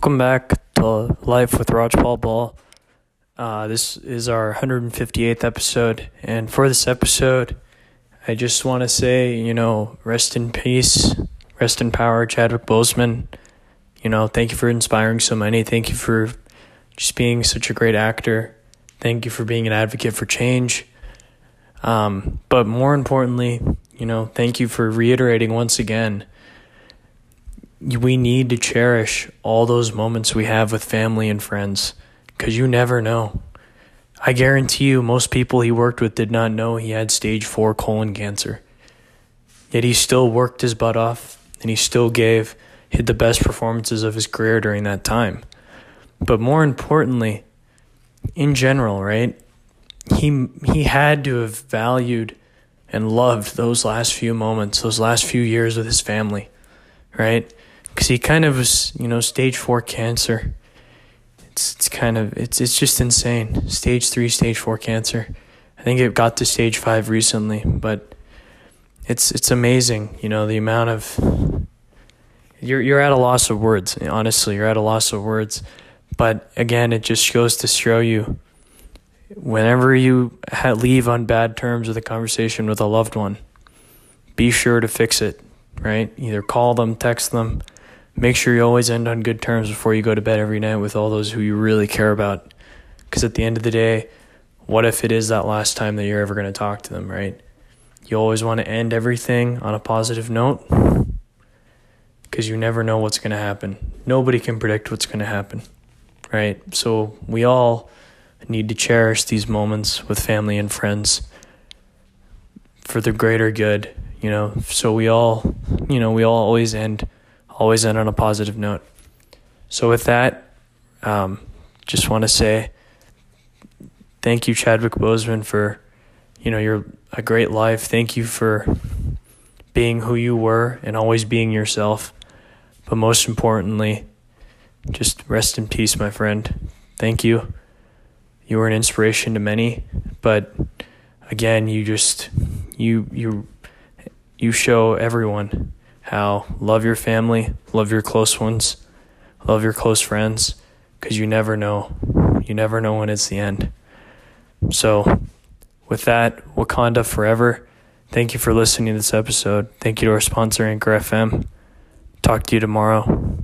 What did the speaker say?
Welcome back to Life with Raj Paul Ball. Uh, this is our 158th episode, and for this episode, I just want to say, you know, rest in peace, rest in power, Chadwick Boseman. You know, thank you for inspiring so many. Thank you for just being such a great actor. Thank you for being an advocate for change. Um, but more importantly, you know, thank you for reiterating once again we need to cherish all those moments we have with family and friends because you never know. I guarantee you, most people he worked with did not know he had stage four colon cancer. Yet he still worked his butt off and he still gave hit the best performances of his career during that time. But more importantly, in general, right? He he had to have valued and loved those last few moments, those last few years with his family, right? Because he kind of was, you know, stage four cancer. It's it's kind of it's it's just insane. Stage three, stage four cancer. I think it got to stage five recently, but it's it's amazing, you know, the amount of you're you're at a loss of words. Honestly, you're at a loss of words. But again, it just goes to show you whenever you leave on bad terms with a conversation with a loved one, be sure to fix it, right? Either call them, text them, make sure you always end on good terms before you go to bed every night with all those who you really care about. Because at the end of the day, what if it is that last time that you're ever going to talk to them, right? You always want to end everything on a positive note because you never know what's going to happen. Nobody can predict what's going to happen, right? So we all need to cherish these moments with family and friends for the greater good, you know. So we all, you know, we all always end always end on a positive note. So, with that, um, just want to say thank you, Chadwick Boseman, for you know you're a great life. Thank you for being who you were and always being yourself. But most importantly, just rest in peace, my friend. Thank you. You were an inspiration to many, but again, you just you you you show everyone how love your family, love your close ones, love your close friends, because you never know. You never know when it's the end. So, with that, Wakanda forever. Thank you for listening to this episode. Thank you to our sponsor, Anchor FM. Talk to you tomorrow.